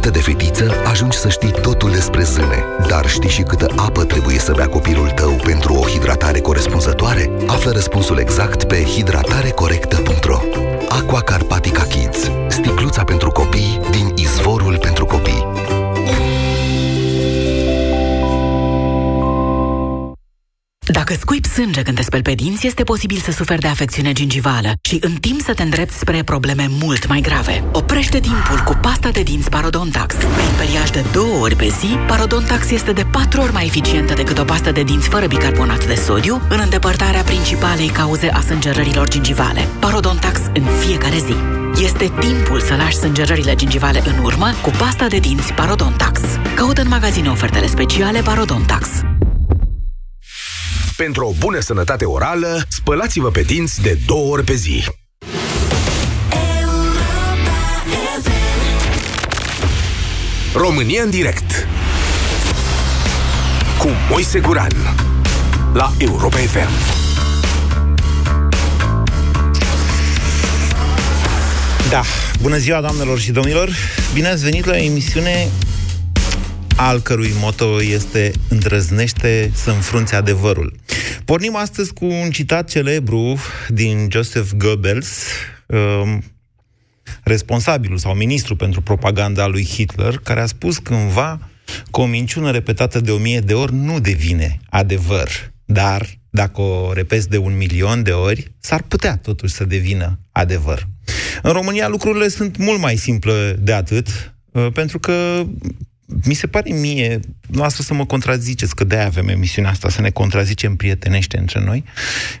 Tată de fetiță, ajungi să știi totul despre zâne. Dar știi și câtă apă trebuie să bea copilul tău pentru o hidratare corespunzătoare? Află răspunsul exact pe hidratarecorectă.ro Aqua Carpatica Kids. Sticluța pentru copii din izvorul pentru copii. Dacă scuip sânge când te speli pe dinți, este posibil să suferi de afecțiune gingivală și în timp să te îndrepți spre probleme mult mai grave. Oprește timpul cu pasta de dinți Parodontax. Prin periaj de două ori pe zi, Parodontax este de patru ori mai eficientă decât o pastă de dinți fără bicarbonat de sodiu în îndepărtarea principalei cauze a sângerărilor gingivale. Parodontax în fiecare zi. Este timpul să lași sângerările gingivale în urmă cu pasta de dinți Parodontax. Caută în magazine ofertele speciale Parodontax. Pentru o bună sănătate orală, spălați-vă pe dinți de două ori pe zi. România în direct cu Moise Guran la Europa FM. Da, bună ziua doamnelor și domnilor Bine ați venit la o emisiune al cărui moto este Îndrăznește să înfrunți adevărul. Pornim astăzi cu un citat celebru din Joseph Goebbels, um, responsabilul sau ministru pentru propaganda lui Hitler, care a spus cândva că o minciună repetată de o mie de ori nu devine adevăr, dar dacă o repezi de un milion de ori, s-ar putea totuși să devină adevăr. În România lucrurile sunt mult mai simple de atât, uh, pentru că mi se pare mie, noastră să mă contraziceți, că de-aia avem emisiunea asta, să ne contrazicem prietenește între noi,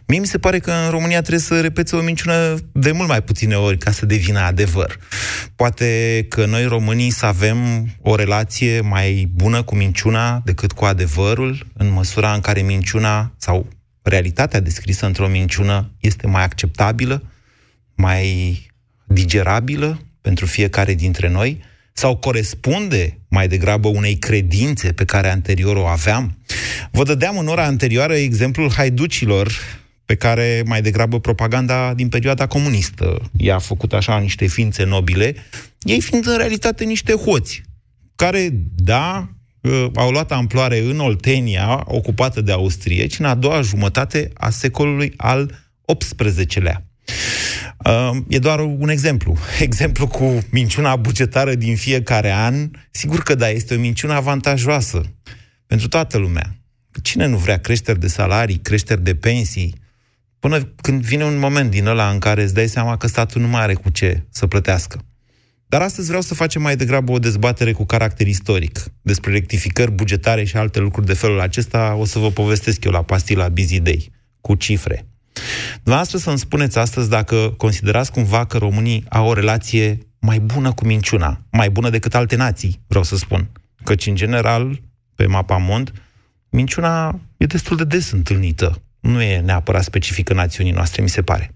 mie mi se pare că în România trebuie să repeți o minciună de mult mai puține ori ca să devină adevăr. Poate că noi românii să avem o relație mai bună cu minciuna decât cu adevărul, în măsura în care minciuna sau realitatea descrisă într-o minciună este mai acceptabilă, mai digerabilă pentru fiecare dintre noi, sau corespunde mai degrabă unei credințe pe care anterior o aveam? Vă dădeam în ora anterioară exemplul haiducilor pe care mai degrabă propaganda din perioada comunistă i-a făcut așa niște ființe nobile, ei fiind în realitate niște hoți, care, da, ă, au luat amploare în Oltenia, ocupată de austrieci, în a doua jumătate a secolului al XVIII-lea. Uh, e doar un exemplu. Exemplu cu minciuna bugetară din fiecare an. Sigur că da, este o minciună avantajoasă pentru toată lumea. Cine nu vrea creșteri de salarii, creșteri de pensii? Până când vine un moment din ăla în care îți dai seama că statul nu mai are cu ce să plătească. Dar astăzi vreau să facem mai degrabă o dezbatere cu caracter istoric despre rectificări bugetare și alte lucruri de felul acesta. O să vă povestesc eu la pastila Busy Day, cu cifre. Dumneavoastră să-mi spuneți astăzi dacă considerați cumva că românii au o relație mai bună cu minciuna, mai bună decât alte nații, vreau să spun. Căci, în general, pe mapa mond, minciuna e destul de des întâlnită. Nu e neapărat specifică națiunii noastre, mi se pare.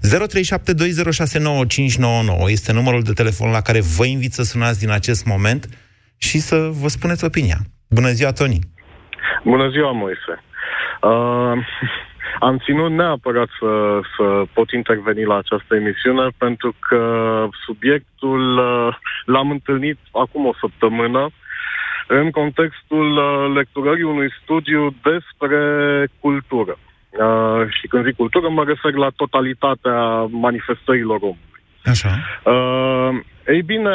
0372069599 este numărul de telefon la care vă invit să sunați din acest moment și să vă spuneți opinia. Bună ziua, Toni! Bună ziua, Moise! Uh, am ținut neapărat să, să pot interveni la această emisiune pentru că subiectul uh, l-am întâlnit acum o săptămână în contextul uh, lecturării unui studiu despre cultură. Uh, și când zic cultură, mă refer la totalitatea manifestărilor omului. Așa. Uh, ei bine,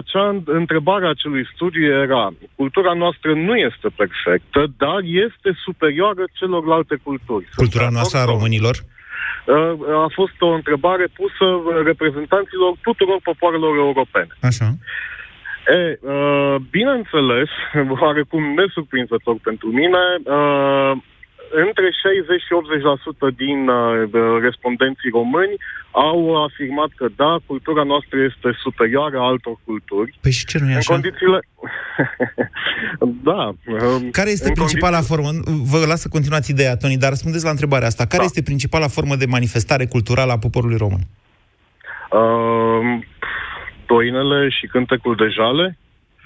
acea întrebare a acelui studiu era cultura noastră nu este perfectă, dar este superioară celorlalte culturi. Cultura Sunt noastră a românilor? Uh, a fost o întrebare pusă reprezentanților tuturor popoarelor europene. Așa. E, uh, bineînțeles, oarecum nesurprinzător pentru mine, uh, între 60 și 80% din uh, respondenții români au afirmat că da, cultura noastră este superioară altor culturi. Păi și ce nu e așa? În condițiile... da. Um, care este principala condiții... formă? Vă las să continuați ideea, Toni, dar răspundeți la întrebarea asta. Care da. este principala formă de manifestare culturală a poporului român? Uh, doinele și cântecul de jale.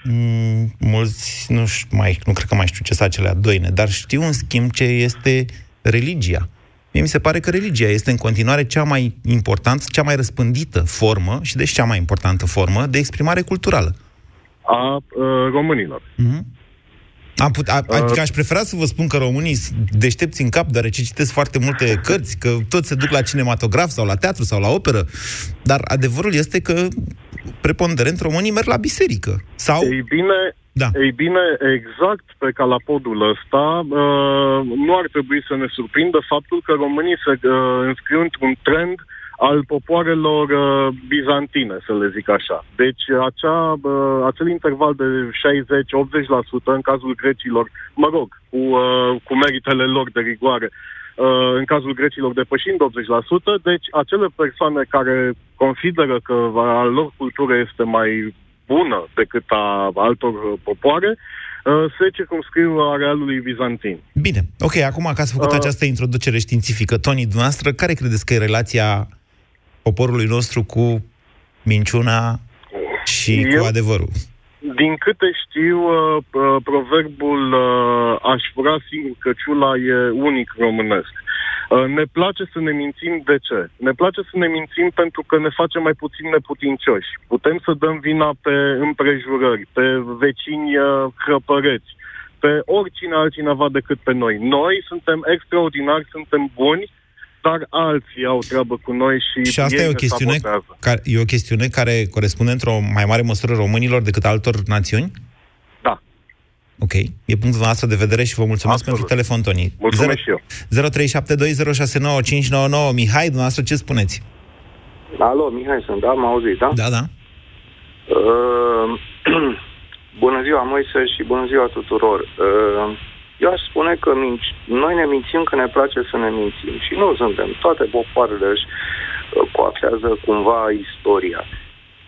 Mm, mulți nu, mai, nu cred că mai știu ce sunt acelea doine, dar știu în schimb ce este religia. Mie mi se pare că religia este în continuare cea mai importantă, cea mai răspândită formă și deci cea mai importantă formă de exprimare culturală. a uh, românilor. Mm-hmm. Am put, a, adică aș prefera să vă spun că românii deștepți în cap, deoarece citesc foarte multe cărți, că toți se duc la cinematograf sau la teatru sau la operă, dar adevărul este că preponderent românii merg la biserică. Sau... Ei bine, da. Ei bine, exact pe calapodul ăsta, uh, nu ar trebui să ne surprindă faptul că românii se uh, înscriu într-un trend uh, al popoarelor uh, bizantine, să le zic așa. Deci acea, uh, acel interval de 60-80% în cazul grecilor, mă rog, cu, uh, cu meritele lor de rigoare, uh, în cazul grecilor depășind 80%, deci acele persoane care consideră că a lor cultură este mai bună decât a altor popoare, uh, se circumscriu arealului bizantin. Bine, ok, acum că ați făcut uh, această introducere științifică, Tony, dumneavoastră, care credeți că e relația poporului nostru cu minciuna și Eu, cu adevărul? Din câte știu, uh, uh, proverbul uh, aș fura singur căciula e unic românesc. Uh, ne place să ne mințim de ce? Ne place să ne mințim pentru că ne face mai puțin neputincioși. Putem să dăm vina pe împrejurări, pe vecini uh, hrăpăreți, pe oricine altcineva decât pe noi. Noi suntem extraordinari, suntem buni, dar alții au treabă cu noi și Și asta e o chestiune, care, e o chestiune care corespunde într-o mai mare măsură românilor decât altor națiuni? Da. Ok. E punctul nostru de vedere și vă mulțumesc Absolut. pentru telefon, Toni. Mulțumesc și eu. 0372069599. Mihai, dumneavoastră ce spuneți? Alo, Mihai sunt, da? M-au auzit, da? Da, da. Uh, bună ziua, Moise, și bună ziua tuturor. Uh, eu aș spune că minci, noi ne mințim că ne place să ne mințim și nu suntem. Toate popoarele își uh, coafează cumva istoria.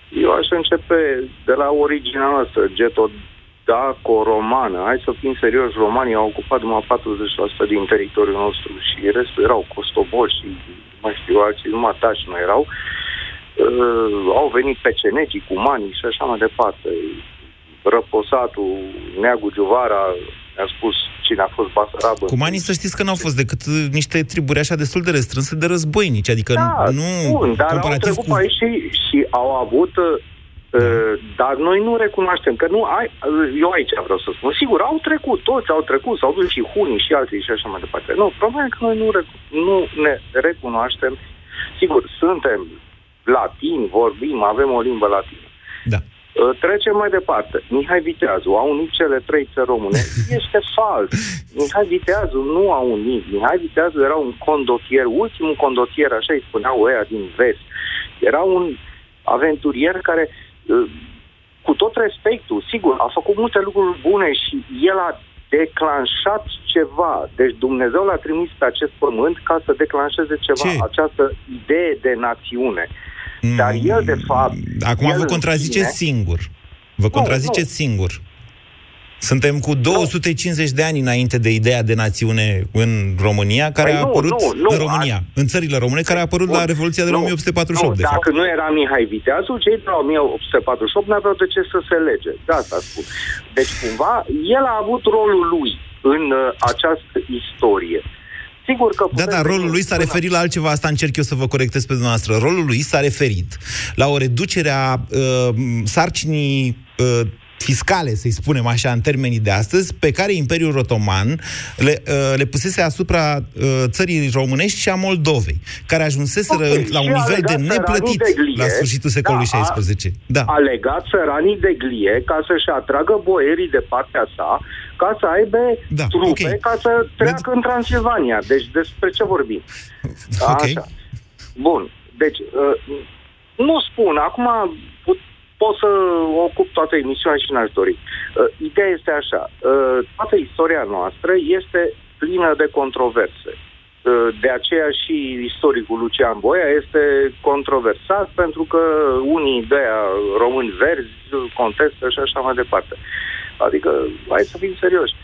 Eu aș începe de la originea noastră, getodaco-romană. Hai să fim serios, romanii au ocupat numai 40% din teritoriul nostru și restul erau costoboli și mai știu alții, numai tași nu erau. Uh, au venit pecenegii, cumanii și așa mai departe. Răposatul, Neagu Giuvara, mi-a spus cine a fost Basarabă. Cumanii să știți că n-au fost decât uh, niște triburi așa destul de restrânse de războinici, adică da, nu... Bun, dar au trecut cu... aici și, și au avut Uh, dar noi nu recunoaștem că nu ai, uh, eu aici vreau să spun, sigur, au trecut, toți au trecut, s-au dus și hunii și alții și așa mai departe. Nu, problema e că noi nu, nu ne recunoaștem. Sigur, suntem latini, vorbim, avem o limbă latină. Da. Uh, trecem mai departe. Mihai Viteazu a unit cele trei țări române. Este fals. Mihai Viteazu nu a unit. Mihai Viteazu era un condotier, ultimul condotier, așa îi spuneau ăia din vest. Era un aventurier care, uh, cu tot respectul, sigur, a făcut multe lucruri bune și el a declanșat ceva. Deci Dumnezeu l-a trimis pe acest pământ ca să declanșeze ceva, Ce? această idee de națiune. Dar el, de fapt... Acum el vă contraziceți sine... singur. Vă contraziceți nu. singur. Suntem cu 250 de ani înainte de ideea de națiune în România, care păi a apărut nu, nu, în România, a... în țările române, care a apărut Bun. la Revoluția de la 1848. Nu, de dacă fapt. nu era Mihai Viteazu, cei de la 1848 nu aveau de ce să se lege. De asta spun. Deci, cumva, el a avut rolul lui în uh, această istorie. Sigur că da, dar rolul lui s-a referit la altceva, asta încerc eu să vă corectez pe dumneavoastră. Rolul lui s-a referit la o reducere a uh, sarcinii uh, fiscale, să-i spunem așa, în termenii de astăzi, pe care Imperiul Rotoman le, uh, le pusese asupra uh, țării românești și a Moldovei, care ajunseseră okay, la un nivel de neplătit de glie, la sfârșitul secolului da, XVI. Da. A legat țăranii de glie ca să-și atragă boierii de partea sa, ca să aibă da, trupe, okay. ca să treacă Med... în Transilvania. Deci despre ce vorbim? Okay. Așa. Bun. Deci, uh, nu spun. Acum put, pot să ocup toată emisiunea și n-aș dori. Uh, ideea este așa. Uh, toată istoria noastră este plină de controverse. Uh, de aceea și istoricul Lucian Boia este controversat pentru că unii de români verzi contestă și așa mai departe. Adică, hai să fim serioși.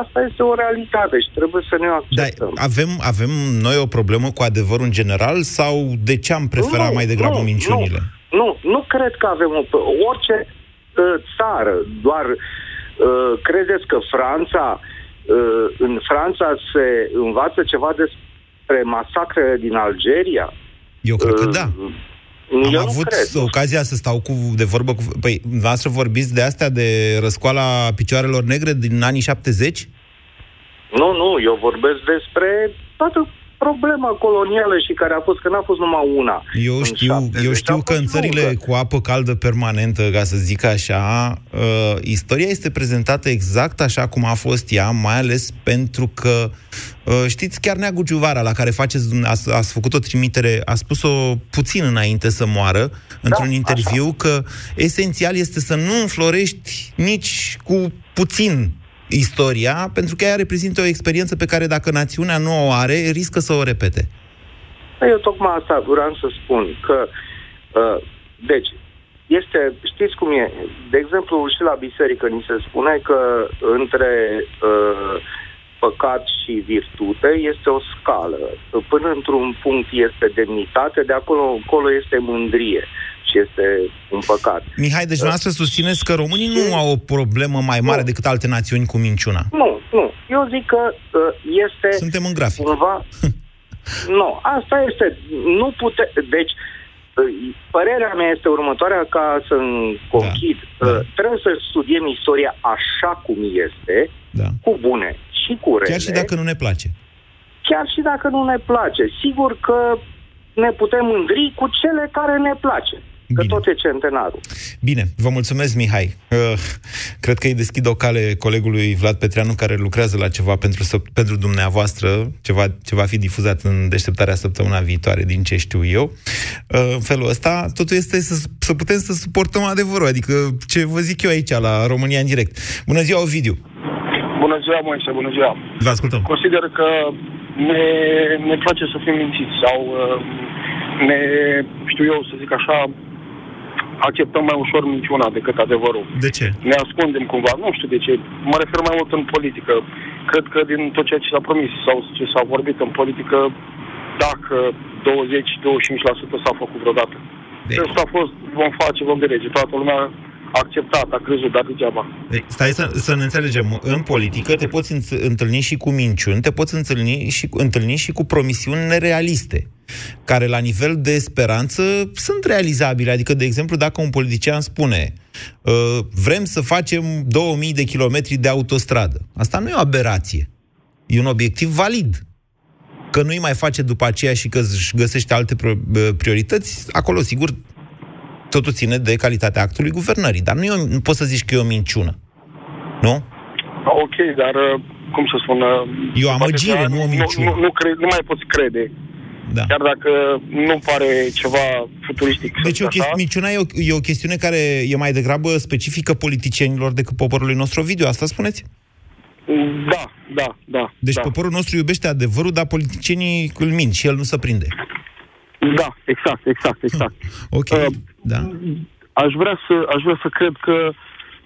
Asta este o realitate și trebuie să ne o acceptăm. Dar avem, avem noi o problemă cu adevărul în general sau de ce am preferat nu, mai degrabă nu, minciunile? Nu, nu, nu cred că avem o Orice uh, țară, doar uh, credeți că Franța, uh, în Franța se învață ceva despre masacrele din Algeria? Eu cred că uh, da. Am Eu avut nu cred. ocazia să stau cu, de vorbă cu... Păi, dumneavoastră vorbiți de astea de răscoala picioarelor negre din anii 70? Nu, nu, eu vorbesc despre toată problema colonială și care a fost, că n-a fost numai una. Eu în știu, 70, eu știu a că fost în țările lungă. cu apă caldă permanentă, ca să zic așa, uh, istoria este prezentată exact așa cum a fost ea, mai ales pentru că, uh, știți, chiar Neagu Giuvara, la care faceți, dumne- ați, ați făcut o trimitere, a spus-o puțin înainte să moară, într-un interviu, că esențial este să nu înflorești nici cu puțin istoria, pentru că ea reprezintă o experiență pe care dacă națiunea nu o are, riscă să o repete. Păi Eu tocmai asta vreau să spun, că, uh, deci, este, știți cum e, de exemplu, și la biserică ni se spune că între uh, păcat și virtute este o scală. Până într-un punct este demnitate, de acolo încolo este mândrie și este un păcat. Mihai, deci dumneavoastră susțineți că românii nu au o problemă mai mare Nu. decât alte națiuni cu minciuna. Nu, nu. Eu zic că uh, este Suntem în grafic. cumva... nu, asta este. Nu pute... Deci, uh, părerea mea este următoarea ca să conchid. Da, da. Uh, trebuie să studiem istoria așa cum este, Da. cu bune și cu rele. Chiar și dacă nu ne place. chiar și dacă nu ne place. Sigur că ne putem mândri cu cele care ne place. Că Bine. tot e centenarul. Bine, vă mulțumesc, Mihai. Uh, cred că îi deschid o cale colegului Vlad Petreanu, care lucrează la ceva pentru, săp- pentru dumneavoastră, ceva ce va fi difuzat în deșteptarea săptămâna viitoare, din ce știu eu. Uh, în felul ăsta, totul este să, să putem să suportăm adevărul, adică ce vă zic eu aici, la România în direct. Bună ziua, Ovidiu! Bună ziua, Moise, bună ziua. Vă ascultăm. Consider că ne, ne place să fim mințiți sau uh, ne, știu eu, să zic așa, acceptăm mai ușor minciuna decât adevărul. De ce? Ne ascundem cumva, nu știu de ce, mă refer mai mult în politică. Cred că din tot ceea ce s-a promis sau ce s-a vorbit în politică, dacă 20-25% s-a făcut vreodată. De- Deci a fost, vom face, vom delege. Toată lumea a acceptat, a crezut, dar degeaba. Ei, Stai să, să ne înțelegem. În politică te poți înț- întâlni și cu minciuni, te poți întâlni și, întâlni și cu promisiuni nerealiste, care la nivel de speranță sunt realizabile. Adică, de exemplu, dacă un politician spune uh, vrem să facem 2000 de kilometri de autostradă, asta nu e o aberație. E un obiectiv valid. Că nu-i mai face după aceea și că își găsește alte pro- priorități, acolo, sigur, totul ține de calitatea actului guvernării. Dar nu, e o, nu poți să zici că e o minciună. Nu? Ok, dar uh, cum să spun... uh, E o poate amăgire, că nu o minciună. Nu, nu, nu, cre- nu mai poți crede, Da. chiar dacă nu pare ceva futuristic. să Deci zic o chesti- așa. minciuna e o, e o chestiune care e mai degrabă specifică politicienilor decât poporului nostru, Ovidiu, asta spuneți? Da, da, da. Deci da. poporul nostru iubește adevărul, dar politicienii îl mint și el nu se prinde. Da, exact, exact, exact. Ok, Uh, da. Aș vrea să, aș vrea să cred că,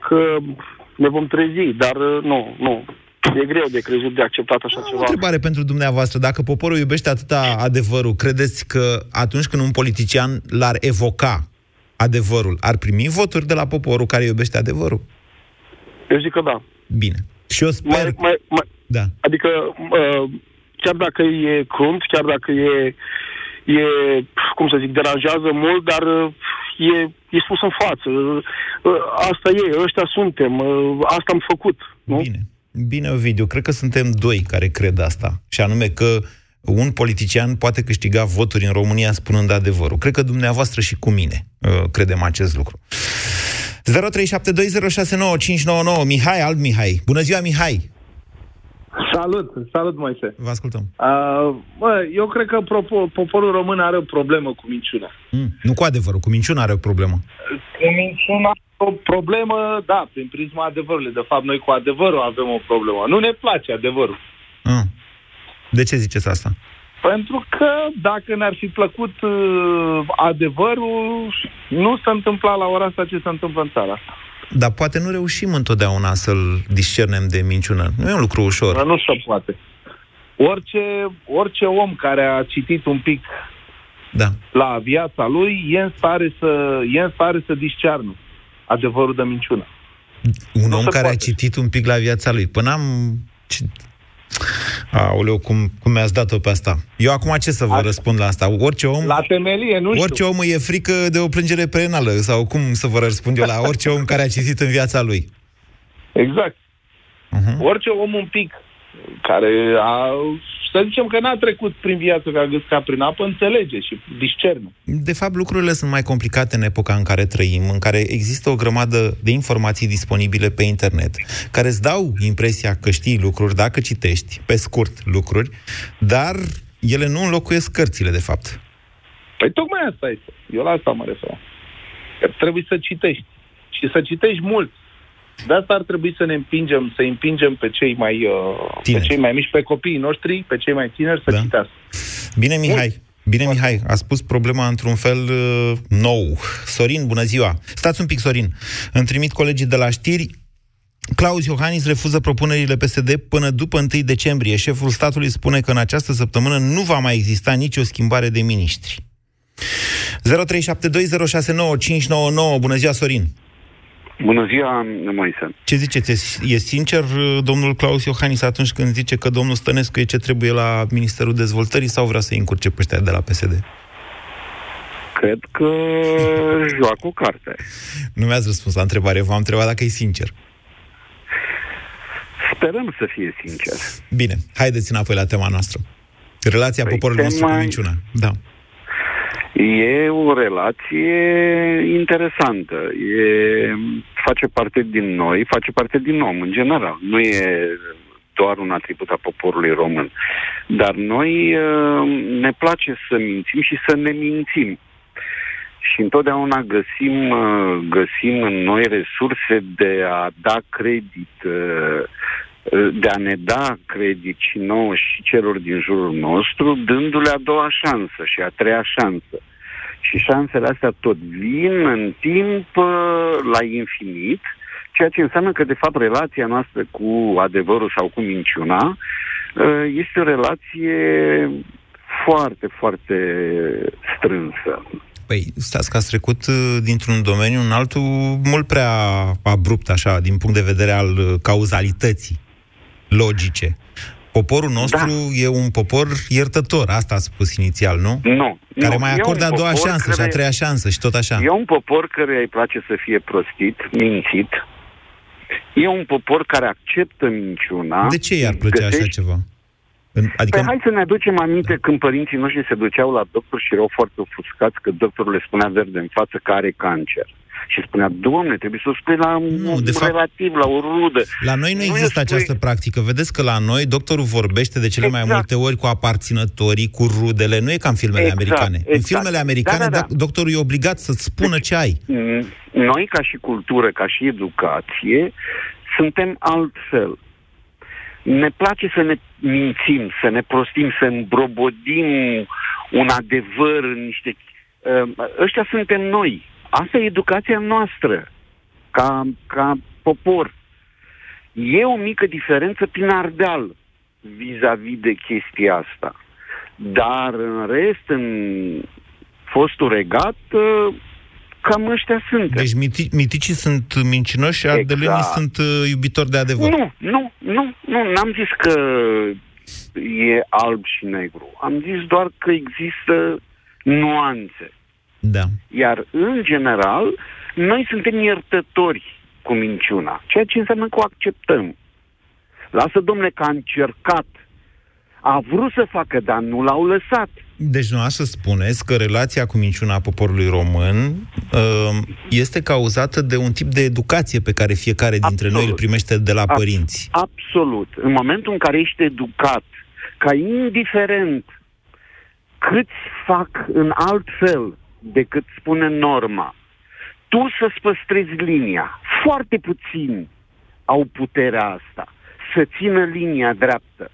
că ne vom trezi, dar uh, nu, nu. E greu de crezut, de acceptat așa O ceva. întrebare pentru dumneavoastră. Dacă poporul iubește atâta adevărul, credeți că atunci când un politician l-ar evoca adevărul, ar primi voturi de la poporul care iubește adevărul? Eu zic că da. Bine. Și eu sper... Mai, mai, mai, Da. Adică, uh, chiar dacă e crunt, chiar dacă e, e, cum să zic, deranjează mult, dar uh, e, e spus în față. Uh, Asta e, ăștia suntem, uh, asta am făcut. Nu? Bine. Bine, Ovidiu, cred că suntem doi care cred asta. Și anume că un politician poate câștiga voturi în România spunând adevărul. Cred că dumneavoastră și cu mine uh, credem acest lucru. 0372069599 Mihai, alt Mihai. Bună ziua, Mihai! Salut, salut Moise. Vă ascultăm. Uh, bă, eu cred că propo- poporul român are o problemă cu minciuna. Mm, nu cu adevărul, cu minciuna are o problemă. Cu minciuna o problemă, da, prin prisma adevărului. De fapt, noi cu adevărul avem o problemă. Nu ne place adevărul. Mm. De ce ziceți asta? Pentru că dacă ne-ar fi plăcut uh, adevărul, nu se întâmpla la ora asta ce se întâmplă în țara asta. Dar poate nu reușim întotdeauna să-l discernem de minciună. Nu e un lucru ușor. Dar nu se poate. Orice, orice om care a citit un pic Da. la viața lui e în stare să, e în stare să discearnă adevărul de minciună. Un Nu om se care poate. a citit un pic la viața lui. Până am... ci- Aoleu, cum, cum mi-ați dat-o pe asta? Eu acum ce să vă Asta. răspund la asta? Orice om... La temelie, nu Orice știu. om îi e frică de o plângere penală sau cum să vă răspund eu la orice om care a citit în viața lui. Exact. Uh-huh. Orice om un pic care a, să zicem că n-a trecut prin viață ca gâsca prin apă, înțelege și discerne. De fapt, lucrurile sunt mai complicate în epoca în care trăim, în care există o grămadă de informații disponibile pe internet, care îți dau impresia că știi lucruri dacă citești, pe scurt, lucruri, dar ele nu înlocuiesc cărțile, de fapt. Păi tocmai asta este. Eu la asta mă refer. Că trebuie să citești. Și să citești mult. De asta ar trebui să ne împingem, să împingem pe cei mai, uh, pe Tineri. cei mai mici, pe copiii noștri, pe cei mai tineri să Da. citească. Bine, Mihai. Bine, Mihai, a spus problema într-un fel uh, nou. Sorin, bună ziua! Stați un pic, Sorin. Îmi trimit colegii de la știri. Claus Iohannis refuză propunerile PSD până după 1 decembrie. Șeful statului spune că în această săptămână nu va mai exista nicio schimbare de miniștri. 0372069599. Bună ziua, Sorin! Bună ziua, Moise. Ce ziceți? E- E sincer uh, domnul Claus Iohannis atunci când zice că domnul Stănescu e ce trebuie la Ministerul Dezvoltării sau vrea să-i încurce pe ăștia de la PSD? Cred că joacă o carte. Nu mi-ați răspuns la întrebare, v-am întrebat dacă e sincer. Sperăm să fie sincer. Bine, haideți înapoi la tema noastră. Relația Păi, poporului nostru cu tema- minciuna. Da. E o relație interesantă. E, face parte din noi, face parte din om, în general. Nu e doar un atribut a poporului român. Dar noi uh, ne place să mințim și să ne mințim. Și întotdeauna găsim, uh, găsim în noi resurse de a da credit, uh, de a ne da credit și nouă și celor din jurul nostru, dându-le a doua șansă și a treia șansă. Și șansele astea tot vin în timp uh, la infinit, ceea ce înseamnă că, de fapt, relația noastră cu adevărul sau cu minciuna uh, este o relație foarte, foarte strânsă. Păi, stați că ați trecut uh, dintr-un domeniu în altul mult prea abrupt, așa, din punct de vedere al uh, cauzalității logice. Poporul nostru da. e un popor iertător, asta a spus inițial, nu? Nu. Care nu. mai E acordă un a doua popor șansă și a care- treia șansă și tot așa. E un popor care îi place să fie prostit, mințit. E un popor care acceptă minciuna. De ce i-ar plăcea așa găsește- ceva? În- Adică, Păi hai să ne aducem aminte da. când părinții noștri se duceau la doctor și erau foarte ofuscați că doctorul le spunea verde în față că are cancer. Și spunea, Doamne, trebuie să o spui la Nu, un de fapt- relativ, la o rudă. La noi nu Nu există spui- această practică. Vedeți că la noi doctorul vorbește de cele mai Exact. multe ori cu aparținătorii, cu rudele. Nu e ca în filmele Exact, americane. În exact. filmele americane, Da, da, da. doc- doctorul e obligat să-ți spună ce ai. Mm, Noi, ca și cultură, ca și educație, suntem altfel. Ne place să ne mințim, să ne prostim, să îmbrobodim un adevăr în niște... Uh, ăștia suntem noi. Asta e educația noastră, ca, ca popor. E o mică diferență prin Ardeal vis-a-vis de chestia asta. Dar, în rest, în fostul regat, uh, cam ăștia sunt. Deci miti- miticii sunt mincinoși și ardelenii Exact. sunt uh, iubitori de adevăr. Nu, nu, nu, nu, n-am zis că e alb și negru. Am zis doar că există nuanțe. Da. Iar, în general, noi suntem iertători cu minciuna, ceea ce înseamnă că o acceptăm. Lasă, domnule, că a încercat. A vrut să facă, dar nu l-au lăsat. Deci nu să spuneți că relația cu minciuna a poporului român uh, este cauzată de un tip de educație pe care fiecare dintre Absolut. noi îl primește de la Ab- părinți. Absolut. În momentul în care ești educat, ca indiferent câți fac în alt fel decât spune norma, tu să-ți păstrezi linia. Foarte puțini au puterea asta, să țină linia dreaptă.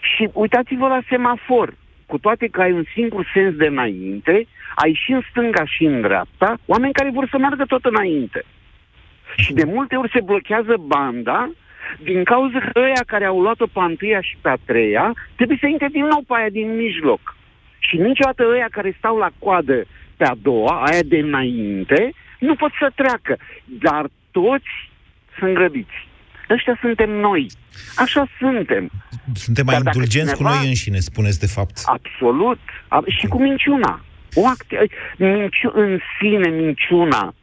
Și uitați-vă la semafor. Cu toate că ai un singur sens de înainte, ai și în stânga și în dreapta oameni care vor să meargă tot înainte. Și de multe ori se blochează banda din cauza că ăia care au luat-o pe a întâia și pe a treia trebuie să intre din nou pe aia din mijloc. Și niciodată ăia care stau la coadă pe a doua, aia de înainte, nu pot să treacă. Dar toți sunt grăbiți. Ăștia suntem noi. Așa suntem. Suntem mai Dar dacă indulgenți cineva- cu noi înșine, spuneți de fapt. Absolut. A- Și cu minciuna. O act- minciu- în sine minciuna.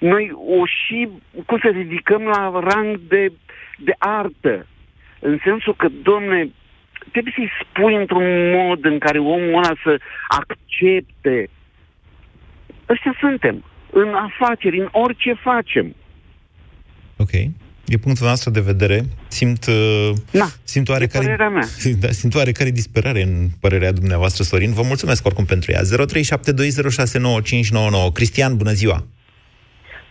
Noi o și, cum să ridicăm la rang de, de artă. În sensul că, domne, trebuie să-i spui într-un mod în care omul ăla să accepte. Ăștia suntem. În afaceri, în orice facem. Ok. E punctul nostru de vedere. Simt, uh, Na, simt e oarecare, părerea mea. da, simt oarecare disperare în părerea dumneavoastră, Sorin. Vă mulțumesc oricum pentru ea. 0372069599. Cristian, bună ziua!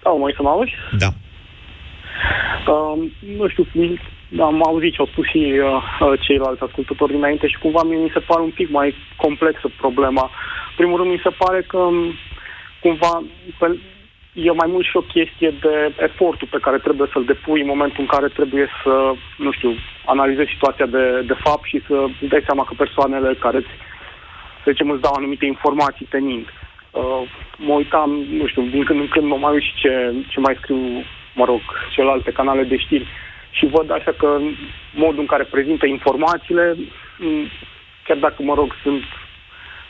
Da, mai să mă auzi? Da. Uh, nu știu, am auzit ce au spus și uh, uh, ceilalți ascultători dinainte și cumva mie mi se pare un pic mai complexă problema. În primul rând mi se pare că um, cumva pe, e mai mult și o chestie de efortul pe care trebuie să-l depui în momentul în care trebuie să, nu știu, analizezi situația de, de fapt și să îți dai seama că persoanele care îți, să zicem, îți dau anumite informații te mint. Uh, mă uitam, nu știu, din când în când mă mai uit și ce, ce mai scriu, mă rog, celelalte canale de știri și văd așa că modul în care prezintă informațiile, m, chiar dacă, mă rog, sunt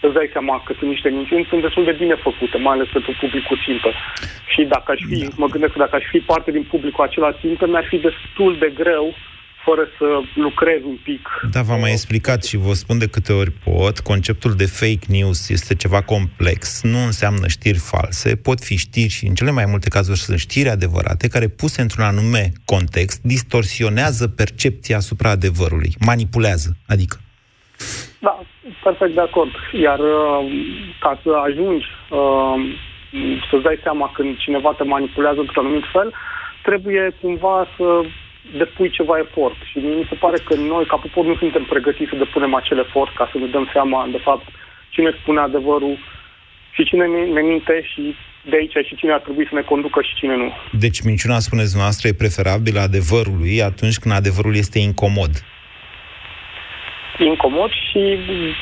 îți dai seama că sunt niște minciuni, sunt destul de bine făcute, mai ales pentru publicul țintă. Și dacă aș fi, mă gândesc că dacă aș fi parte din publicul acela țintă, mi-ar fi destul de greu fără să lucrez un pic. Da, v-am mai explicat și vă spun de câte ori pot, conceptul de fake news este ceva complex, nu înseamnă știri false, pot fi știri și în cele mai multe cazuri sunt știri adevărate care puse într-un anume context distorsionează percepția asupra adevărului, manipulează, adică. Da, perfect de acord. Iar uh, ca să ajungi uh, să-ți dai seama când cineva te manipulează într-un anumit fel, trebuie cumva să depui ceva efort. Și mi se pare că noi, ca popor, nu suntem pregătiți să depunem acel efort ca să ne dăm seama, de fapt, cine spune adevărul și cine ne ne minte și de aici și cine ar trebui să ne conducă și cine nu. Deci minciuna, spuneți noastră, e preferabilă adevărului atunci când adevărul este incomod. Incomod și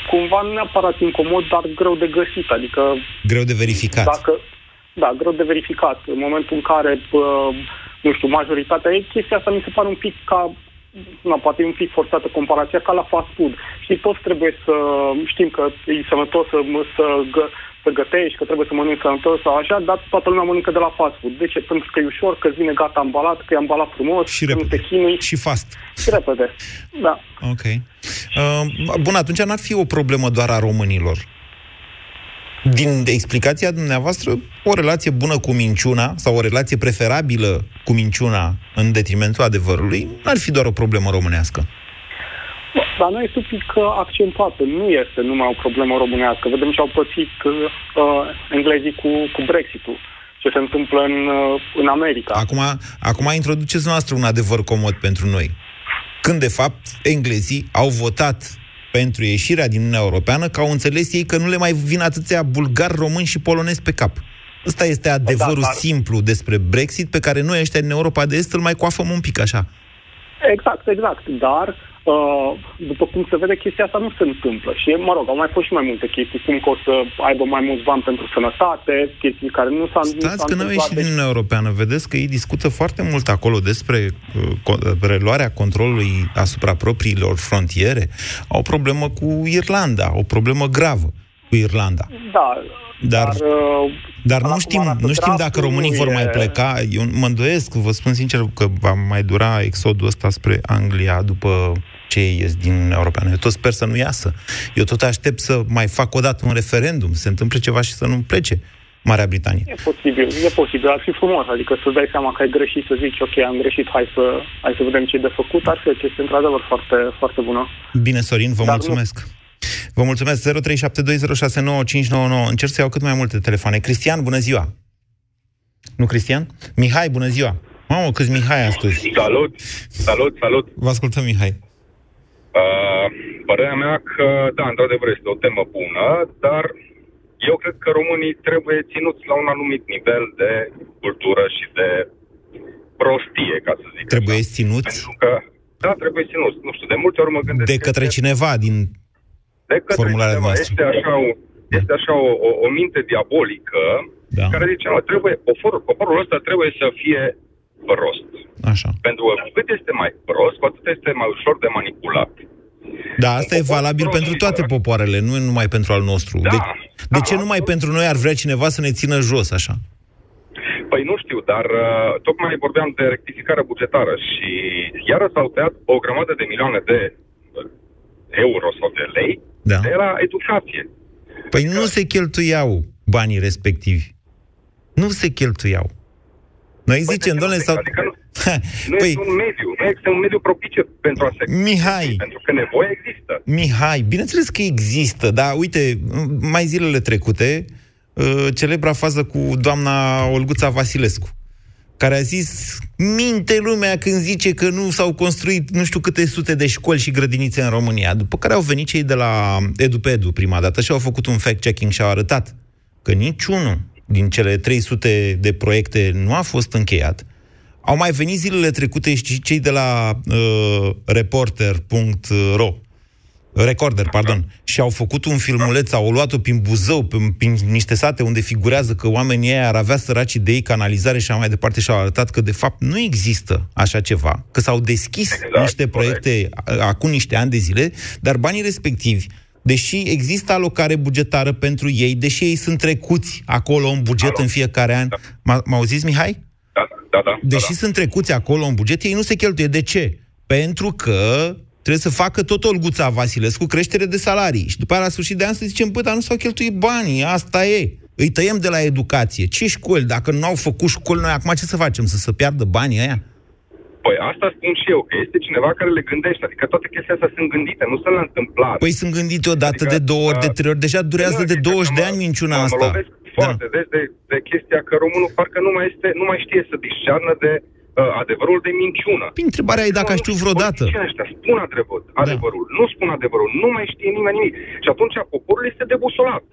cumva nu neapărat incomod, dar greu de găsit. Adică Greu de verificat. Dacă, da, greu de verificat. În momentul în care, uh, nu știu, majoritatea ei, chestia asta mi se pare un pic ca, na, poate e un pic forțată comparația, ca la fast food. Știi, toți trebuie să, știm că e sănătos să, să, gă, să gătești, că trebuie să mănânci sănătos sau așa, dar toată lumea mănâncă de la fast food. De ce? Pentru că e ușor, că îți vine gata ambalat, că e ambalat frumos, Și că nu repede. te chinui. Și fast. Și repede. Da. Ok. Uh, bun, atunci n-ar fi o problemă doar a românilor. Din explicația dumneavoastră, o relație bună cu minciuna sau o relație preferabilă cu minciuna în detrimentul adevărului n-ar fi doar o problemă românească. Dar nu este un pic uh, accentuată. Nu este numai o problemă românească. Vedem ce au pățit uh, englezii cu, cu Brexit-ul. Ce se întâmplă în, uh, în America. Acum, acum introduceți noastră un adevăr comod pentru noi. Când, de fapt, englezii au votat pentru ieșirea din Uniunea Europeană, că au înțeles ei că nu le mai vin atâția bulgari, români și polonezi pe cap. Ăsta este adevărul dar- simplu despre Brexit, pe care noi ăștia din Europa de Est îl mai coafăm un pic așa. Exact, exact. Dar, uh, după cum se vede, chestia asta nu se întâmplă. Și, mă rog, au mai fost și mai multe chestii, cum că o să aibă mai mulți bani pentru sănătate, chestii care nu s-au nu Stați s-au că n-au întâmplat. ieșit din Deci, Uniunea Europeană. Vedeți că ei discută foarte mult acolo despre uh, co- reluarea controlului asupra propriilor frontiere. Au o problemă cu Irlanda, o problemă gravă cu Irlanda. da, Dar- dar, uh, Dar Acum nu știm, arată nu știm dacă draftul, românii nu vor e- mai pleca. Eu mă îndoiesc, vă spun sincer, că va mai dura exodul ăsta spre Anglia după ce ies din Uniunea Europeană. Eu tot sper să nu iasă. Eu tot aștept să mai fac o dată un referendum, să se întâmple ceva și să nu plece Marea Britanie. E posibil, e posibil, ar fi frumos, adică să-ți dai seama că ai greșit, să zici, ok, am greșit, hai să, hai să vedem ce e de făcut, ar fi o chestie într-adevăr foarte, foarte bună. Bine, Sorin, vă Dar nu- mulțumesc. Vă mulțumesc. 0372069599. Încerc să iau cât mai multe telefoane. Cristian, bună ziua! Nu, Cristian? Mihai, bună ziua! Mamă, câți Mihai astăzi. Salut, salut, salut. Vă ascultăm, Mihai. Uh, părerea mea că, da, într-adevăr, este o temă bună, dar eu cred că românii trebuie ținuți la un anumit nivel de cultură și de prostie, ca să zic Trebuie așa. ținuți Pentru că, da, trebuie ținuți. Nu știu, de multe ori mă gândesc... de că către este- cineva din... de către formularea cineva. noastră. Este așa, o, este așa o, o, o minte diabolică Da. care zice, mă, trebuie, poporul, poporul ăsta trebuie să fie prost. Așa. Pentru că cu cât este mai prost, cu atât este mai ușor de manipulat. Da, asta e valabil pentru toate popoarele, nu numai pentru al nostru. Da, de, de da, ce numai pentru noi ar vrea cineva să ne țină jos așa? Păi nu știu, dar uh, tocmai vorbeam de rectificare bugetară și iară s-au tăiat o grămadă de milioane de uh, euro sau de lei Da. de la educație. Păi nu se cheltuiau banii respectivi. Nu se cheltuiau. Noi zicem, de ce domnule, nu se- sau... adică nu- Nu păi, este un mediu, nu este un mediu propice pentru a se... Mihai, Pentru că nevoia există. Mihai, bineînțeles că există, dar uite, mai zilele trecute, uh, celebra fază cu doamna Olguța Vasilescu, care a zis, minte lumea când zice că nu s-au construit nu știu câte sute de școli și grădinițe în România. După care au venit cei de la EduPedu prima dată și au făcut un fact-checking și au arătat că niciunul din cele 300 de proiecte nu a fost încheiat. Au mai venit zilele trecute și cei de la uh, reporter.ro Recorder, pardon. Și au făcut un filmuleț, au luat-o prin Buzău, prin, prin niște sate unde figurează că oamenii ăia ar avea săracii de ei canalizare și așa mai departe și au arătat că de fapt nu există așa ceva, că s-au deschis Exact, niște corect. proiecte a- acum niște ani de zile, dar banii respectivi Deși există alocare bugetară pentru ei, deși ei sunt trecuți acolo în buget Alo. în fiecare an. M- M-auziți, Mihai? Da, da, da. Deși da, sunt trecuți acolo în buget, ei nu se cheltuie. De ce? Pentru că trebuie să facă tot Olguța Vasilescu creștere de salarii. Și după aia, la sfârșit de an, să zicem, bă, dar nu s-au cheltuit banii, asta e. Îi tăiem de la educație. Ce școli? Dacă nu au făcut școli, noi acum ce să facem? Să se piardă banii ăia? Păi asta spun și eu, că este cineva care le gândește. Adică toate chestiile astea sunt gândite, nu sunt la întâmplare. Păi sunt gândite odată, Adică, de două ori, de uh, trei ori. Deja durează Nu, de adică 20 de mă- ani minciuna mă asta. Lovesc Da. foarte des de, de chestia că românul parcă nu mai, este, nu mai știe să discearnă de uh, adevărul de minciună. Păi, întrebarea e dacă aș Nu, știut nu, vreodată. Da. politicienii ăștia spun adevăr, adevărul, nu spun adevărul, nu mai știe nimeni nimic. Și atunci poporul este debusolat.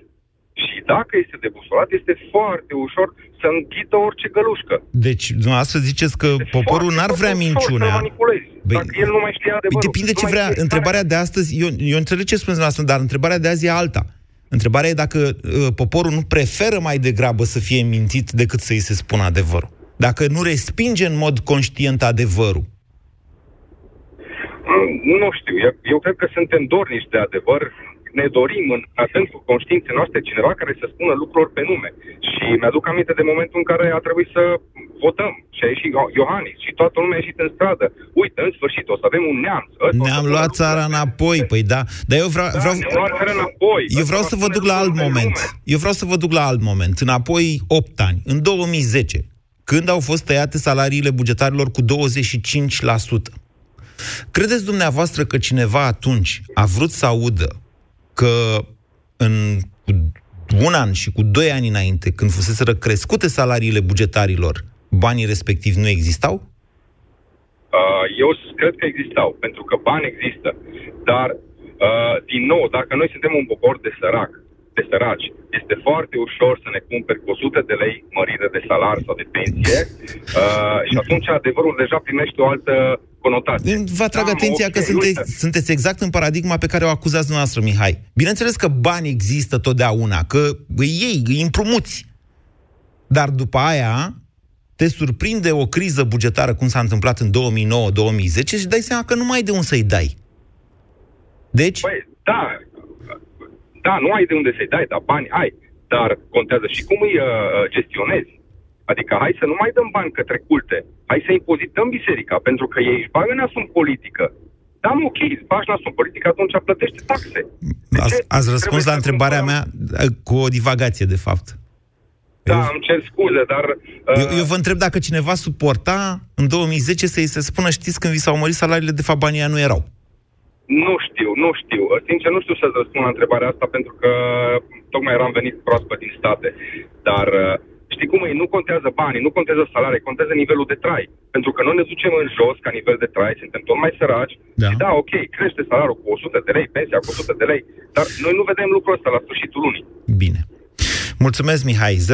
Și dacă este debusolat, este foarte ușor să înghită orice gălușcă. Deci, dumneavoastră ziceți că Este poporul foarte n-ar vrea ușor minciunea. Să manipulezi. Băi, Dacă el nu mai știe adevărul. Păi depinde nu ce mai vrea. știe Întrebarea de astăzi, eu, eu înțeleg ce spuneți dumneavoastră, dar întrebarea de azi e alta. Întrebarea e dacă uh, poporul nu preferă mai degrabă să fie mințit decât să îi se spună adevărul. Dacă nu respinge în mod conștient adevărul. Mm, Nu știu, eu, eu cred că suntem dornici de adevăr. Ne dorim în adâncul conștiinței noastre cineva care să spună lucruri pe nume. Și mi-aduc aminte de momentul în care a trebuit să votăm. Și a ieșit Io- Iohannis și toată lumea a ieșit în stradă. Uite, în sfârșit, o să avem un neamț. Ăsta o să Ne-am pună luat lucrurile țara pe- înapoi, păi da. Dar eu vreau, Da, vreau, ne-am luat țara înapoi. eu vreau Asta să vă spune duc la alt lucruri pe moment. nume. Eu vreau să vă duc la alt moment. Înapoi 8 ani, în 2010, când au fost tăiate salariile bugetarilor cu 25%. Credeți dumneavoastră că cineva atunci a vrut să audă că în cu un an și cu doi ani înainte, când fuseseră crescute salariile bugetarilor, banii respectivi nu existau? Uh, eu cred că existau, pentru că bani există. Dar, uh, din nou, dacă noi suntem un popor de sărac, de săraci, este foarte ușor să ne cumperi cu 100 de lei mărire de salar sau de pensie uh, și atunci adevărul deja primește o altă conotație. Vă atrag Da, mă, atenția ok, că sunteți, uite. sunteți exact în paradigma pe care o acuzați dumneavoastră, Mihai. Bineînțeles că bani există totdeauna, că îi iei, îi împrumuți. Dar după aia te surprinde o criză bugetară, cum s-a întâmplat în 2009-2010 și dai seama că nu mai ai de unde să-i dai. Deci, Păi, da, da, nu ai de unde să-i dai, dar bani ai. Dar contează și cum îi uh, gestionezi. Adică hai să nu mai dăm bani către culte. Hai să impozităm biserica, pentru că ei își bagă nasul în politică. Da, mă, ok, îți bagi nasul în politică, atunci plătește taxe. De ați, ce? ați răspuns Trebuie la să întrebarea cumpărăm- mea uh, cu o divagație, de fapt. Da, Eu- îmi cer scuze, dar... Uh, Eu, eu vă întreb dacă cineva suporta în 2010 să-i se spună, știți, când vi s-au mărit salariile, de fapt banii ăia nu erau. Nu știu, nu știu. Sincer, nu știu să-ți răspund la întrebarea asta pentru că tocmai eram venit proaspăt din state. Dar uh, știi cum e? Nu contează banii, nu contează salarii, contează nivelul de trai. Pentru că noi ne ducem în jos ca nivel de trai, suntem tot mai săraci. Da. Și da, ok, crește salariul cu 100 de lei, pensia cu 100 de lei, dar noi nu vedem lucrul ăsta la sfârșitul lunii. Bine. Mulțumesc, Mihai. 0372069599.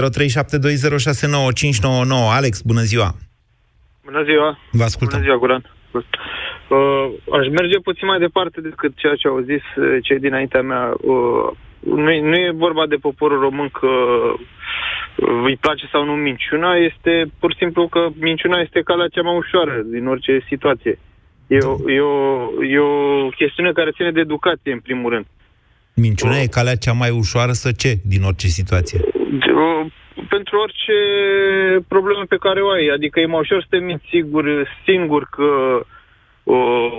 Alex, bună ziua. Bună ziua. Vă ascultăm. Bună ziua, Guran. Uh, aș merge puțin mai departe decât ceea ce au zis uh, cei dinaintea mea. Uh, nu, e- nu e vorba de poporul român că îi place sau nu minciuna, este pur și simplu că minciuna este calea cea mai ușoară din orice situație. E o, e o, e o chestiune care ține de educație, în primul rând. Minciuna o... e calea cea mai ușoară să ce din orice situație? O, pentru orice problemă pe care o ai. Adică e mai ușor să te minți sigur, singur că uh,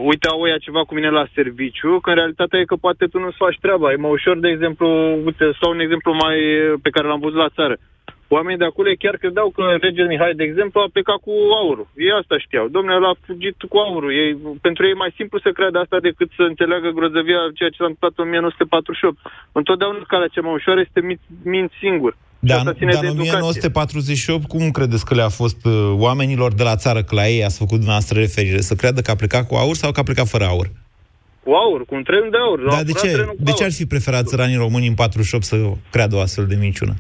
uite, au ea ceva cu mine la serviciu, că în realitatea e că poate tu nu-ți faci treaba. E mai ușor, de exemplu, uite, sau un exemplu mai pe care l-am văzut la țară. Oamenii de acolo chiar credeau că regele Mihai, de exemplu, a plecat cu aurul. Ei asta știau. Domnule, el a fugit cu aurul. Ei, pentru ei e mai simplu să creadă asta decât să înțeleagă grozăvia ceea ce s-a întâmplat în 1948. Întotdeauna calea cea mai ușoară este mint singur. Da, dar în 1948, cum credeți că le-a fost uh, oamenilor de la țară, că la ei ați făcut dumneavoastră referire, să creadă că a plecat cu aur sau că a plecat fără aur? Cu aur, cu un tren de aur. Dar de ce, de ce ar fi preferat țăranii români în 48 să creadă o astfel de minciună?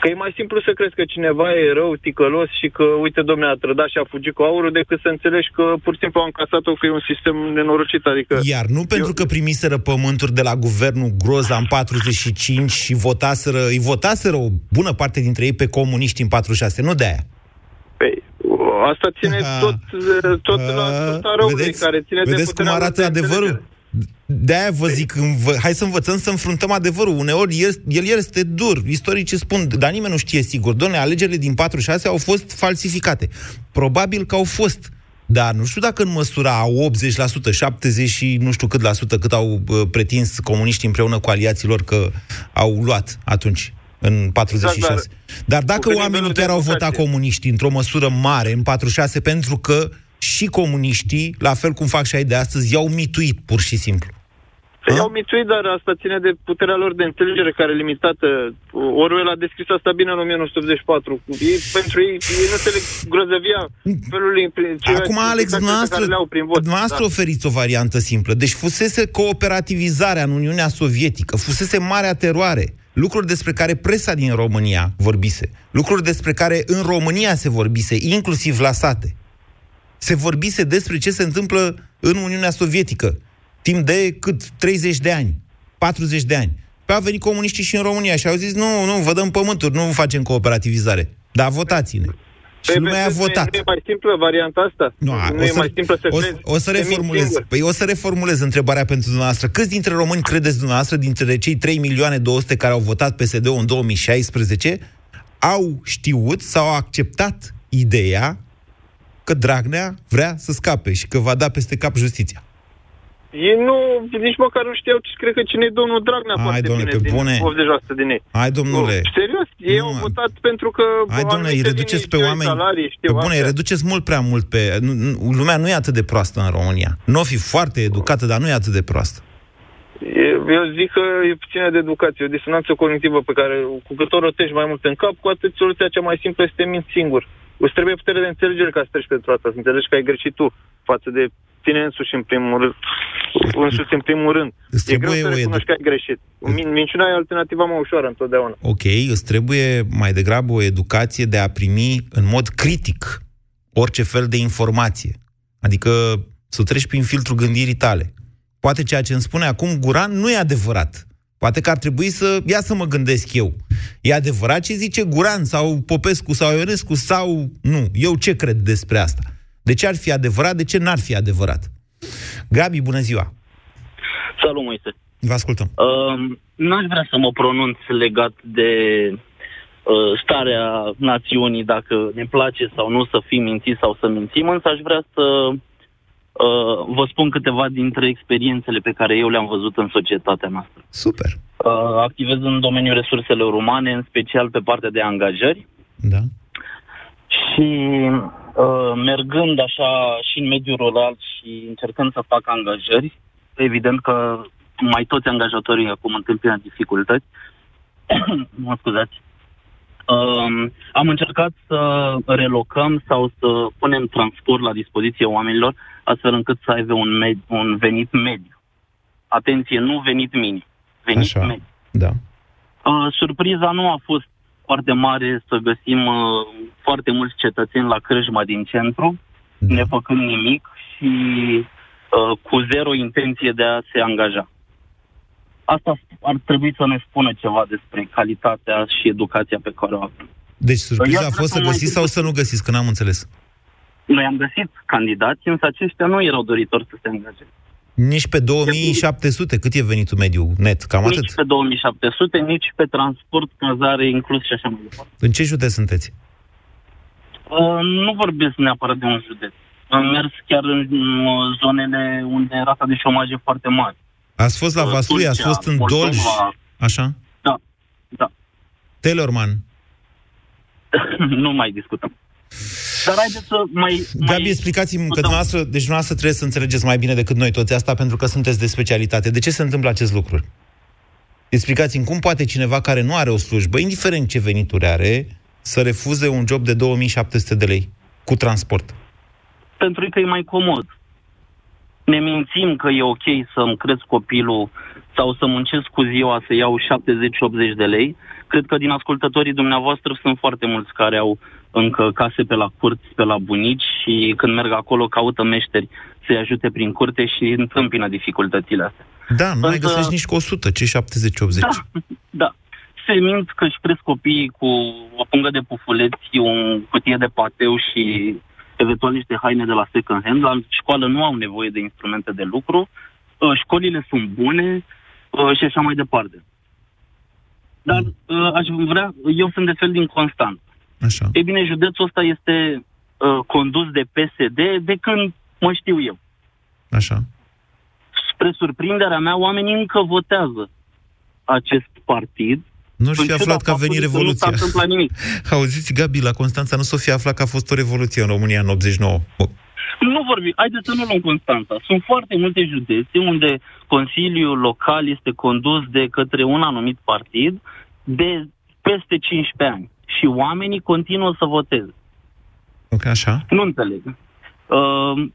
Că e mai simplu să crezi că cineva e rău, ticălos și că, uite, domnule, a trădat și a fugit cu aurul, decât să înțelegi că pur și simplu a încasat-o că e un sistem nenorocit. Adică... Iar nu pentru că primiseră pământuri de la guvernul Groza în 45 și votaseră, îi votaseră o bună parte dintre ei pe comuniști în 46, nu de aia. Păi, asta ține tot, tot la tot răului care ține vedeți de cum arată adevărul? De-aia vă zic, învă, hai să învățăm să înfruntăm adevărul. Uneori el, el este dur, istoricii spun, dar nimeni nu știe sigur. Doamne, alegerile din 46 au fost falsificate. Probabil că au fost. Dar nu știu dacă în măsura 80%, 70 și nu știu cât la sută, cât au uh, pretins comuniștii împreună cu aliaților că au luat atunci, în 46. Exact, dar, dar dacă oamenii chiar au votat comuniștii într-o măsură mare în 46 pentru că și comuniștii, la fel cum fac și ai de astăzi, i-au mituit pur și simplu. I-au mituit, dar asta ține de puterea lor de înțelegere care e limitată. Orwell a descris asta bine în 1984. Ei, pentru ei, ei nu înțeleg grozăvia felului... Acum, Alex, dumneavoastră, prin vot. dumneavoastră da. oferiți o variantă simplă. Deci fusese cooperativizarea în Uniunea Sovietică, fusese marea teroare lucruri despre care presa din România vorbise, lucruri despre care în România se vorbise, inclusiv la sate se vorbise despre ce se întâmplă în Uniunea Sovietică, timp de cât? 30 de ani, 40 de ani. Pe au venit comuniștii și în România și au zis, nu, nu, vă dăm pământuri, nu facem cooperativizare. Dar votați-ne. Și pe, lumea a votat. Nu e mai simplă varianta asta? Nu, nu e să, mai simplă să o, crezi. O să reformulez. Păi o să reformulez întrebarea pentru dumneavoastră. Câți dintre români credeți dumneavoastră, dintre cei 3 milioane 200 care au votat PSD-ul în 2016, au știut sau au acceptat ideea că Dragnea vrea să scape și că va da peste cap justiția. Ei nu, nici măcar nu știau ce cred că cine e domnul Dragnea Hai, foarte domnule, bine, bune. din 80% din ei. Hai, domnule. Nu, serios, ei nu. au votat pentru că... Hai, domnule, îi reduceți pe oameni... Salarii, știu pe bune, îi reduceți mult prea mult pe... Nu, nu, lumea nu e atât de proastă în România. Nu o fi foarte educată, dar nu e atât de proastă. Eu zic că e puțină de educație, o disonanță cognitivă pe care, cu cât o rotești mai mult în cap, cu atât soluția cea mai simplă este minți singur. Îți trebuie putere de înțelegere ca să treci pentru asta, să înțelegi că ai greșit tu față de tine însuși în primul rând. Însuși în primul rând. Îți e greu să recunoști edu- că ai greșit. Min- minciuna e alternativa mai ușoară întotdeauna. Ok, îți trebuie mai degrabă o educație de a primi în mod critic orice fel de informație. Adică să treci prin filtrul gândirii tale. Poate ceea ce îmi spune acum Guran nu e adevărat. Poate că ar trebui să... Ia să mă gândesc eu. E adevărat ce zice Guran sau Popescu sau Ionescu sau... Nu. Eu ce cred despre asta? De ce ar fi adevărat? De ce n-ar fi adevărat? Gabi, bună ziua! Salut, Moise! Vă ascultăm. Uh, n-aș vrea să mă pronunț legat de uh, starea națiunii, dacă ne place sau nu să fim mințiți sau să mințim, însă aș vrea să Uh, vă spun câteva dintre experiențele pe care eu le-am văzut în societatea noastră. Super. Uh, activez în domeniul resurselor umane, în special pe partea de angajări. Da. Și uh, mergând așa și în mediul rural și încercând să fac angajări, evident că mai toți angajatorii acum întâmpină dificultăți. mă scuzați. Uh, am încercat să relocăm sau să punem transport la dispoziție oamenilor astfel încât să aibă un, med- un venit mediu. Atenție, nu venit minim, venit Așa, mediu. Da. Uh, surpriza nu a fost foarte mare să găsim uh, foarte mulți cetățeni la crâșma din centru, da. nefăcând nimic și uh, cu zero intenție de a se angaja. Asta ar trebui să ne spună ceva despre calitatea și educația pe care o avem. Deci surpriza Eu a cred fost că să mai găsiți sau să nu găsiți, că n-am înțeles. Noi am găsit candidați, însă aceștia nu erau doritori să se angajeze. Nici pe 2700, cât e venitul mediu net? Cam atât. Nici pe 2700, nici pe transport, cazare inclus și așa mai departe. În ce județ sunteți? Uh, nu vorbesc neapărat de un județ. Am mers chiar în uh, zonele unde rata de șomaj e foarte mare. Ați fost la Uh, Vaslui, ați Tulcea, fost în Moldova. Dolj, așa? Da, da. Taylorman. nu mai discutăm. Dar haideți să mai... Gabi, mai... explicați-mi că dumneavoastră, deci dumneavoastră trebuie să înțelegeți mai bine decât noi toți asta, pentru că sunteți de specialitate. De ce se întâmplă acest lucru? Explicați-mi cum poate cineva care nu are o slujbă, indiferent ce venituri are, să refuze un job de 2700 de lei cu transport. Pentru că e mai comod. Ne mințim că e ok să-mi cresc copilul sau să muncesc cu ziua să iau 70-80 de lei. Cred că din ascultătorii dumneavoastră sunt foarte mulți care au încă case pe la curți, pe la bunici și când merg acolo caută meșteri să-i ajute prin curte și întâmpină dificultățile astea. Da, nu mai Însă- găsești nici cu 100, ce 70-80. Da, da. Se mint că își cresc copiii cu o pungă de pufuleți, o cutie de pateu și eventual niște haine de la second hand. La școală nu au nevoie de instrumente de lucru, uh, școlile sunt bune uh, și așa mai departe. Dar uh, aș vrea, eu sunt de fel din Constant. Așa. Ei bine, județul ăsta este uh, condus de PSD de când mă știu eu. Așa. Spre surprinderea mea, oamenii încă votează acest partid. Nu-și fi în ciuda aflat că a venit faptului că Nu s-a Revoluția. întâmplat nimic. Auziți, Gabi, la Constanța nu s-o fi aflat că a fost o revoluție în România în 89. Bă, Nu vorbim, haideți să nu luăm Constanța. Sunt foarte multe județe unde Consiliul Local este condus de către un anumit partid de peste 15 ani. Și oamenii continuă să voteze. Ok, așa. Nu înțeleg. Uh,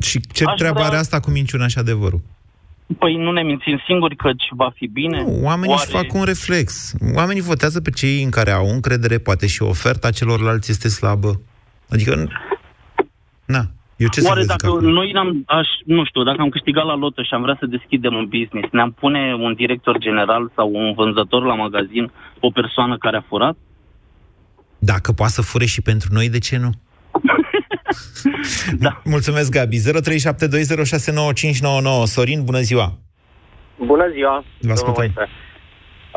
Și ce Aș treabă vrea- are asta cu minciuna și adevărul? păi nu ne mințim singuri că va fi bine? Nu, oamenii își fac un reflex. Oamenii votează pe cei în care au încredere, poate și oferta celorlalți este slabă. Adică, n- na, eu ce să Oare vă zic dacă acum? noi n-am, aș, nu știu, dacă am câștigat la loto și am vrea să deschidem un business, ne-am pune un director general sau un vânzător la magazin, o persoană care a furat? Dacă poate să fure și pentru noi, de ce nu? da. Mulțumesc, Gabi. 0372069599. Sorin, bună ziua! Bună ziua! Vă ascultăm. domnul Moise.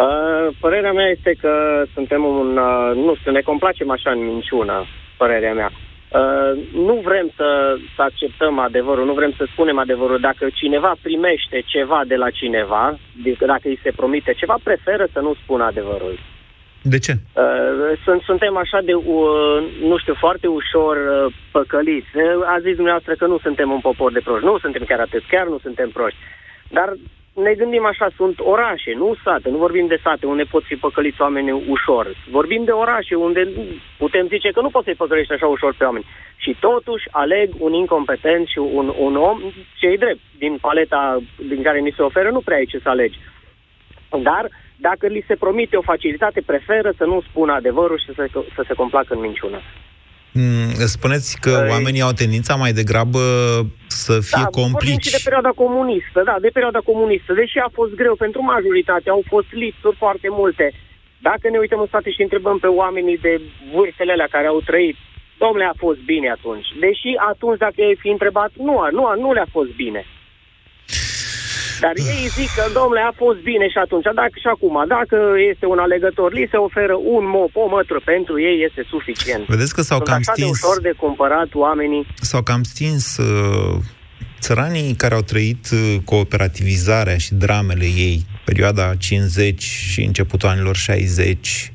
Uh, părerea mea este că suntem un, uh, nu știu, ne complacem așa în minciună, părerea mea. Uh, nu vrem să, să acceptăm adevărul, nu vrem să spunem adevărul. Dacă cineva primește ceva de la cineva, adică dacă îi se promite ceva, preferă să nu spună adevărul. De ce? Uh, sunt, suntem așa de, uh, nu știu, foarte ușor uh, păcăliți. Uh, A zis dumneavoastră că nu suntem un popor de proști. Nu suntem chiar atât, chiar nu suntem proști. Dar ne gândim așa, sunt orașe, nu sate, nu vorbim de sate unde pot fi păcăliți oamenii ușor. Vorbim de orașe unde putem zice că nu poți să-i păcălești așa ușor pe oameni. Și totuși aleg un incompetent și un, un om, ce drept, din paleta din care ni se oferă, nu prea ai ce să alegi. Dar dacă li se promite o facilitate, preferă să nu spună adevărul și să, să se complacă în minciună. Mm, spuneți că Păi- oamenii au tendința mai degrabă să fie da, vorbim complici. și de perioada comunistă, da, de perioada comunistă. Deși a fost greu pentru majoritate, au fost lipsuri foarte multe. Dacă ne uităm în state și întrebăm pe oamenii de vârstele alea care au trăit, domnule, a fost bine atunci. Deși atunci, dacă ai fi întrebat, nu, a- nu, a- nu le-a fost bine. Dar ei zic că, domnule, a fost bine și atunci, dacă și acum, dacă este un alegător, li se oferă un mop, o mătră, pentru ei este suficient. Vedeți că s-au Sunt cam așa de stins. ușor de cumpărat oamenii. S-au cam stins uh, țăranii care au trăit uh, cooperativizarea și dramele ei, perioada 50 și începutul anilor 60,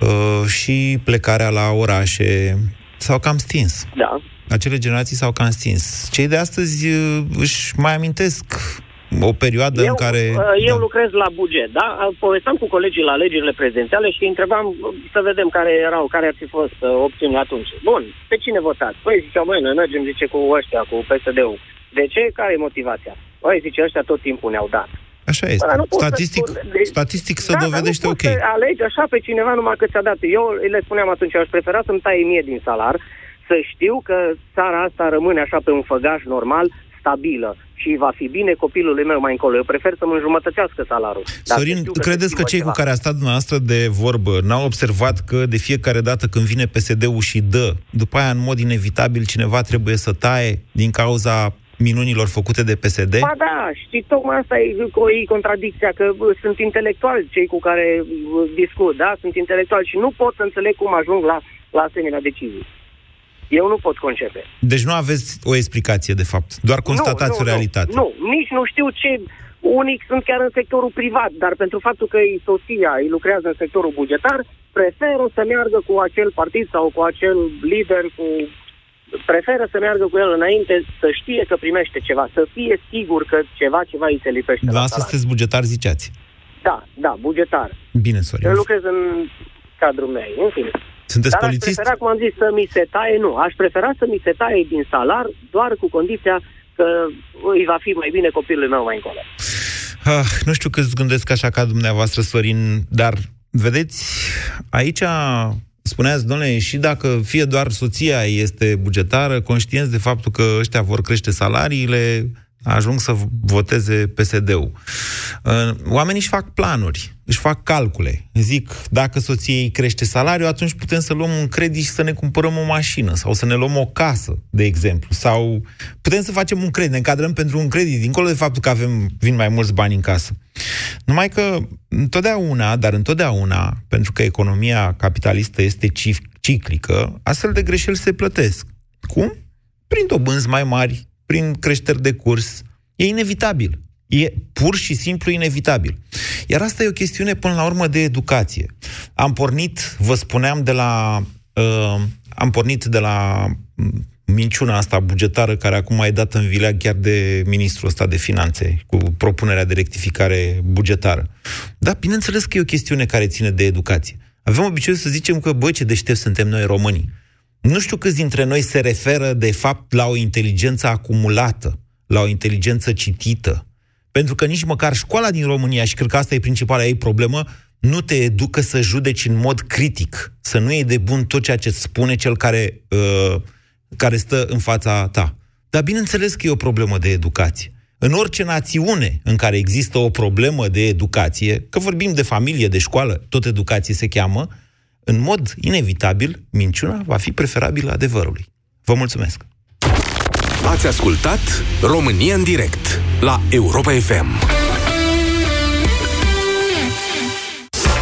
uh, și plecarea la orașe, s-au cam stins. Da. Acele generații s-au cam stins. Cei de astăzi uh, își mai amintesc o perioadă eu, în care... uh, Eu lucrez la buget, da? Povesteam cu colegii la alegerile prezidențiale și îi întrebam uh, să vedem care erau, care ar fi fost uh, opțiunile atunci. Bun, pe cine votați? Păi ziceau, băi, noi mergem, zice, cu ăștia, cu PSD-ul. De ce? Care e motivația? Păi, zice, ăștia tot timpul ne-au dat. Așa este. Bă, dar nu pot să Statistic, spun- de- statistic se da, dar dovedește nu ok. poți să alegi așa pe cineva numai că ți-a dat. Eu le spuneam atunci, aș prefera să-mi taie mie din salar, să știu că țara asta rămâne așa pe un făgaș normal, stabilă și va fi bine copilului meu mai încolo. Eu prefer să-mi înjumătățească salariul. Dacă Sorin, știu că credeți se că schimbă cei ceva. cu care a stat dumneavoastră de vorbă n-au observat că de fiecare dată când vine PSD-ul și dă, după aia în mod inevitabil cineva trebuie să taie din cauza minunilor făcute de PSD? Ba da, și tocmai asta e, e contradicția, că bă, sunt intelectuali cei cu care bă, discut, da? Sunt intelectuali și nu pot să înțeleg cum ajung la, la asemenea decizii. Eu nu pot concepe. Deci nu aveți o explicație, de fapt. Doar constatați nu, o nu, realitate. Nu, nu, nici nu știu ce... Unii sunt chiar în sectorul privat, dar pentru faptul că ei soția îi lucrează în sectorul bugetar, preferă să meargă cu acel partid sau cu acel lider, cu preferă să meargă cu el înainte, să știe că primește ceva, să fie sigur că ceva, ceva îi se lipește la Dumneavoastră salariu. sunteți bugetar, ziceați. Da, da, bugetar. Bine, Sorin. Eu lucrez în cadrul meu, în fine. Sunteți Dar polițist? aș prefera, cum am zis, să mi se taie, nu, aș prefera să mi se taie din salar doar cu condiția că îi va fi mai bine copilul meu mai încolo. Ah, nu știu câți gândesc așa ca dumneavoastră, Sorin, dar vedeți, aici spuneați, domnule, și dacă fie doar soția este bugetară, conștienți de faptul că ăștia vor crește salariile, ajung să voteze PSD-ul. Uh, Oamenii își fac planuri, își fac calcule. Zic, dacă soției crește salariul, atunci putem să luăm un credit și să ne cumpărăm o mașină sau să ne luăm o casă, de exemplu. Sau putem să facem un credit, ne încadrăm pentru un credit, dincolo de faptul că avem, vin mai mulți bani în casă. Numai că întotdeauna, dar întotdeauna, pentru că economia capitalistă este cif- ciclică, astfel de greșeli se plătesc. Cum? Prin dobânzi mai mari, prin creșteri de curs. E inevitabil. E pur și simplu inevitabil. Iar asta e o chestiune, până la urmă, de educație. Am pornit, vă spuneam, de la... Uh, am pornit de la mm, minciuna asta bugetară care acum e dată în vilea chiar de ministrul ăsta de finanțe cu propunerea de rectificare bugetară. Da, bineînțeles că e o chestiune care ține de educație. Avem obiceiul să zicem că, bă, ce deștept suntem noi românii. Nu știu câți dintre noi se referă, de fapt, la o inteligență acumulată, la o inteligență citită. Pentru că nici măcar școala din România, și cred că asta e principala ei problemă, nu te educă să judeci în mod critic, să nu iei de bun tot ceea ce îți spune cel care, uh, care stă în fața ta. Dar bineînțeles că e o problemă de educație. În orice națiune în care există o problemă de educație, că vorbim de familie, de școală, tot educație se cheamă, în mod inevitabil, minciuna va fi preferabilă adevărului. Vă mulțumesc! Ați ascultat România în direct la Europa FM.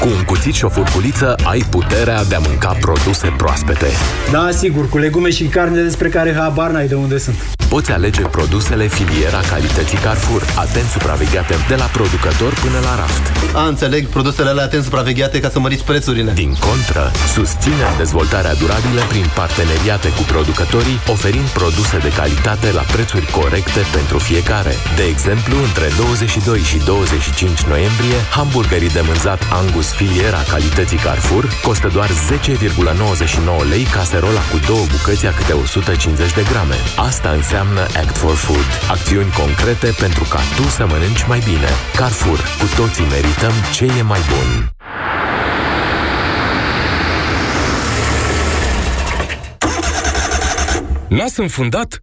Cu un cuțit și o furculiță ai puterea de a mânca produse proaspete. Da, sigur, cu legume și carne despre care habar n-ai de unde sunt. Poți alege produsele filiera calității Carrefour, atent supravegheate de la producător până la raft. A, înțeleg, produsele alea atent supravegheate ca să măriți prețurile. Din contră, susținem dezvoltarea durabilă prin parteneriate cu producătorii, oferind produse de calitate la prețuri corecte pentru fiecare. De exemplu, între 22 și 25 noiembrie, hamburgerii de mânzat Angus filiera calității Carrefour costă doar 10,99 lei caserola cu două bucăți a câte 150 de grame. Asta înseamnă Act for Food. Acțiuni concrete pentru ca tu să mănânci mai bine. Carrefour. Cu toții merităm ce e mai bun. Nas înfundat?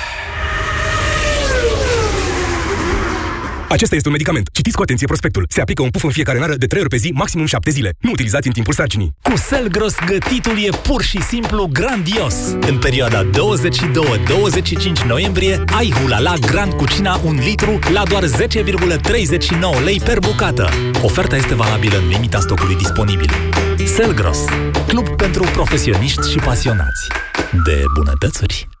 Acesta este un medicament. Citiți cu atenție prospectul. Se aplică un puf în fiecare nară de 3 ori pe zi, maximum 7 zile. Nu utilizați în timpul sarcinii. Cu Selgros gătitul e pur și simplu grandios. În perioada 22-25 noiembrie ai Hulala Grand Cucina 1 litru la doar 10,39 lei per bucată. Oferta este valabilă în limita stocului disponibil. Selgros, club pentru profesioniști și pasionați de bunătățuri.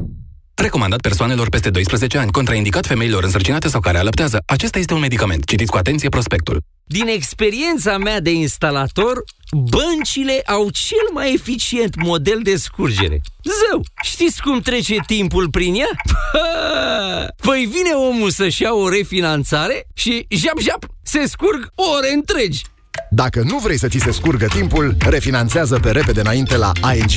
Recomandat persoanelor peste 12 ani, contraindicat femeilor însărcinate sau care alăptează. Acesta este un medicament. Citiți cu atenție prospectul. Din experiența mea de instalator, băncile au cel mai eficient model de scurgere. Zău, știți cum trece timpul prin ea? Păi vine omul să-și ia o refinanțare și jap-jap, se scurg ore întregi. Dacă nu vrei să ți se scurgă timpul, refinanțează pe repede înainte la ING